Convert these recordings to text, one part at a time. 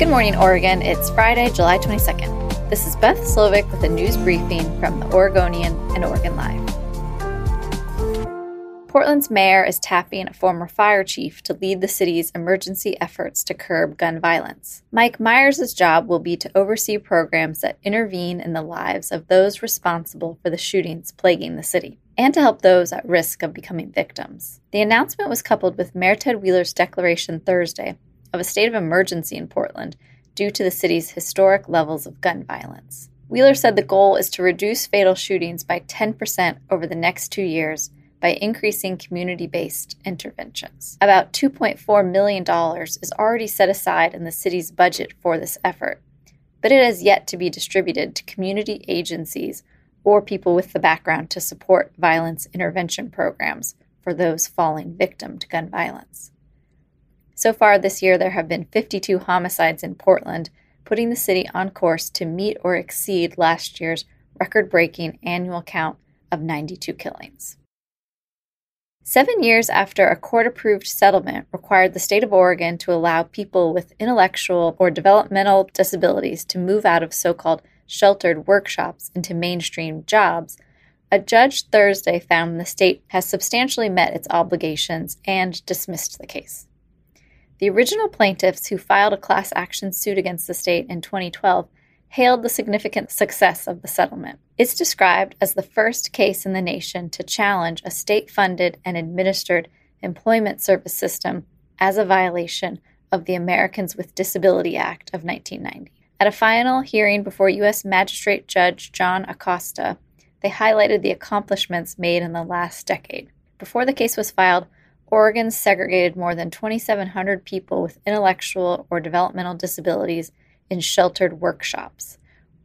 Good morning, Oregon. It's Friday, July 22nd. This is Beth Slovic with a news briefing from the Oregonian and Oregon Live. Portland's mayor is tapping a former fire chief to lead the city's emergency efforts to curb gun violence. Mike Myers' job will be to oversee programs that intervene in the lives of those responsible for the shootings plaguing the city and to help those at risk of becoming victims. The announcement was coupled with Mayor Ted Wheeler's declaration Thursday of a state of emergency in Portland due to the city's historic levels of gun violence. Wheeler said the goal is to reduce fatal shootings by 10% over the next two years by increasing community based interventions. About $2.4 million is already set aside in the city's budget for this effort, but it has yet to be distributed to community agencies or people with the background to support violence intervention programs for those falling victim to gun violence. So far this year, there have been 52 homicides in Portland, putting the city on course to meet or exceed last year's record breaking annual count of 92 killings. Seven years after a court approved settlement required the state of Oregon to allow people with intellectual or developmental disabilities to move out of so called sheltered workshops into mainstream jobs, a judge Thursday found the state has substantially met its obligations and dismissed the case. The original plaintiffs who filed a class action suit against the state in 2012 hailed the significant success of the settlement. It's described as the first case in the nation to challenge a state funded and administered employment service system as a violation of the Americans with Disability Act of 1990. At a final hearing before U.S. Magistrate Judge John Acosta, they highlighted the accomplishments made in the last decade. Before the case was filed, Oregon segregated more than 2,700 people with intellectual or developmental disabilities in sheltered workshops,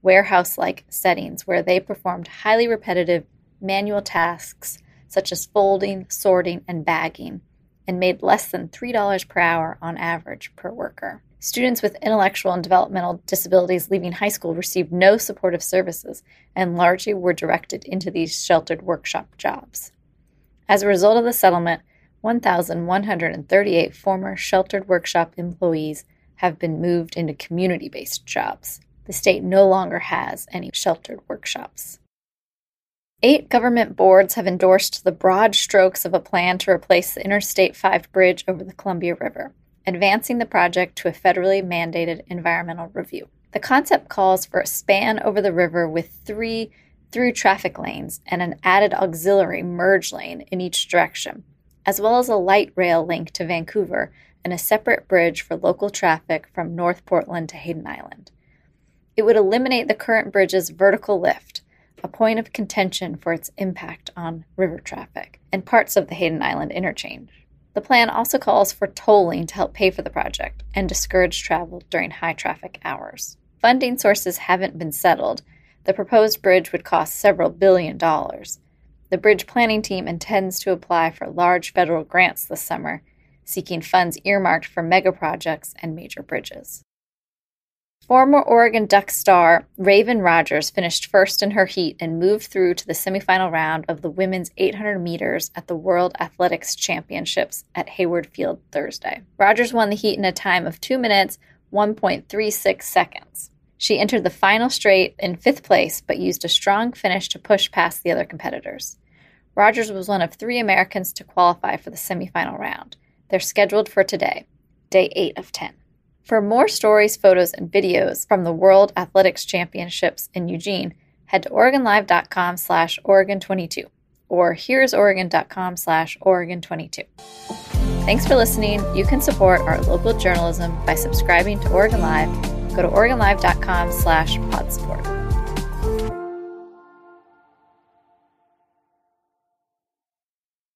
warehouse like settings where they performed highly repetitive manual tasks such as folding, sorting, and bagging, and made less than $3 per hour on average per worker. Students with intellectual and developmental disabilities leaving high school received no supportive services and largely were directed into these sheltered workshop jobs. As a result of the settlement, 1,138 former sheltered workshop employees have been moved into community based jobs. The state no longer has any sheltered workshops. Eight government boards have endorsed the broad strokes of a plan to replace the Interstate 5 bridge over the Columbia River, advancing the project to a federally mandated environmental review. The concept calls for a span over the river with three through traffic lanes and an added auxiliary merge lane in each direction, as well as a light rail link to Vancouver and a separate bridge for local traffic from North Portland to Hayden Island. It would eliminate the current bridge's vertical lift, a point of contention for its impact on river traffic, and parts of the Hayden Island interchange. The plan also calls for tolling to help pay for the project and discourage travel during high traffic hours. Funding sources haven't been settled. The proposed bridge would cost several billion dollars, the bridge planning team intends to apply for large federal grants this summer, seeking funds earmarked for mega projects and major bridges. Former Oregon Duck star Raevyn Rogers finished first in her heat and moved through to the semifinal round of the women's 800 meters at the World Athletics Championships at Hayward Field Thursday. Rogers won the heat in a time of 2 minutes 1.36 seconds. She entered the final straight in fifth place, but used a strong finish to push past the other competitors. Rogers was one of three Americans to qualify for the semifinal round. They're scheduled for today, day 8 of 10. For more stories, photos, and videos from the World Athletics Championships in Eugene, head to OregonLive.com slash Oregon22 or here'soregon.com slash Oregon22. Thanks for listening. You can support our local journalism by subscribing to Oregon Live. Go to OregonLive.com slash pod support.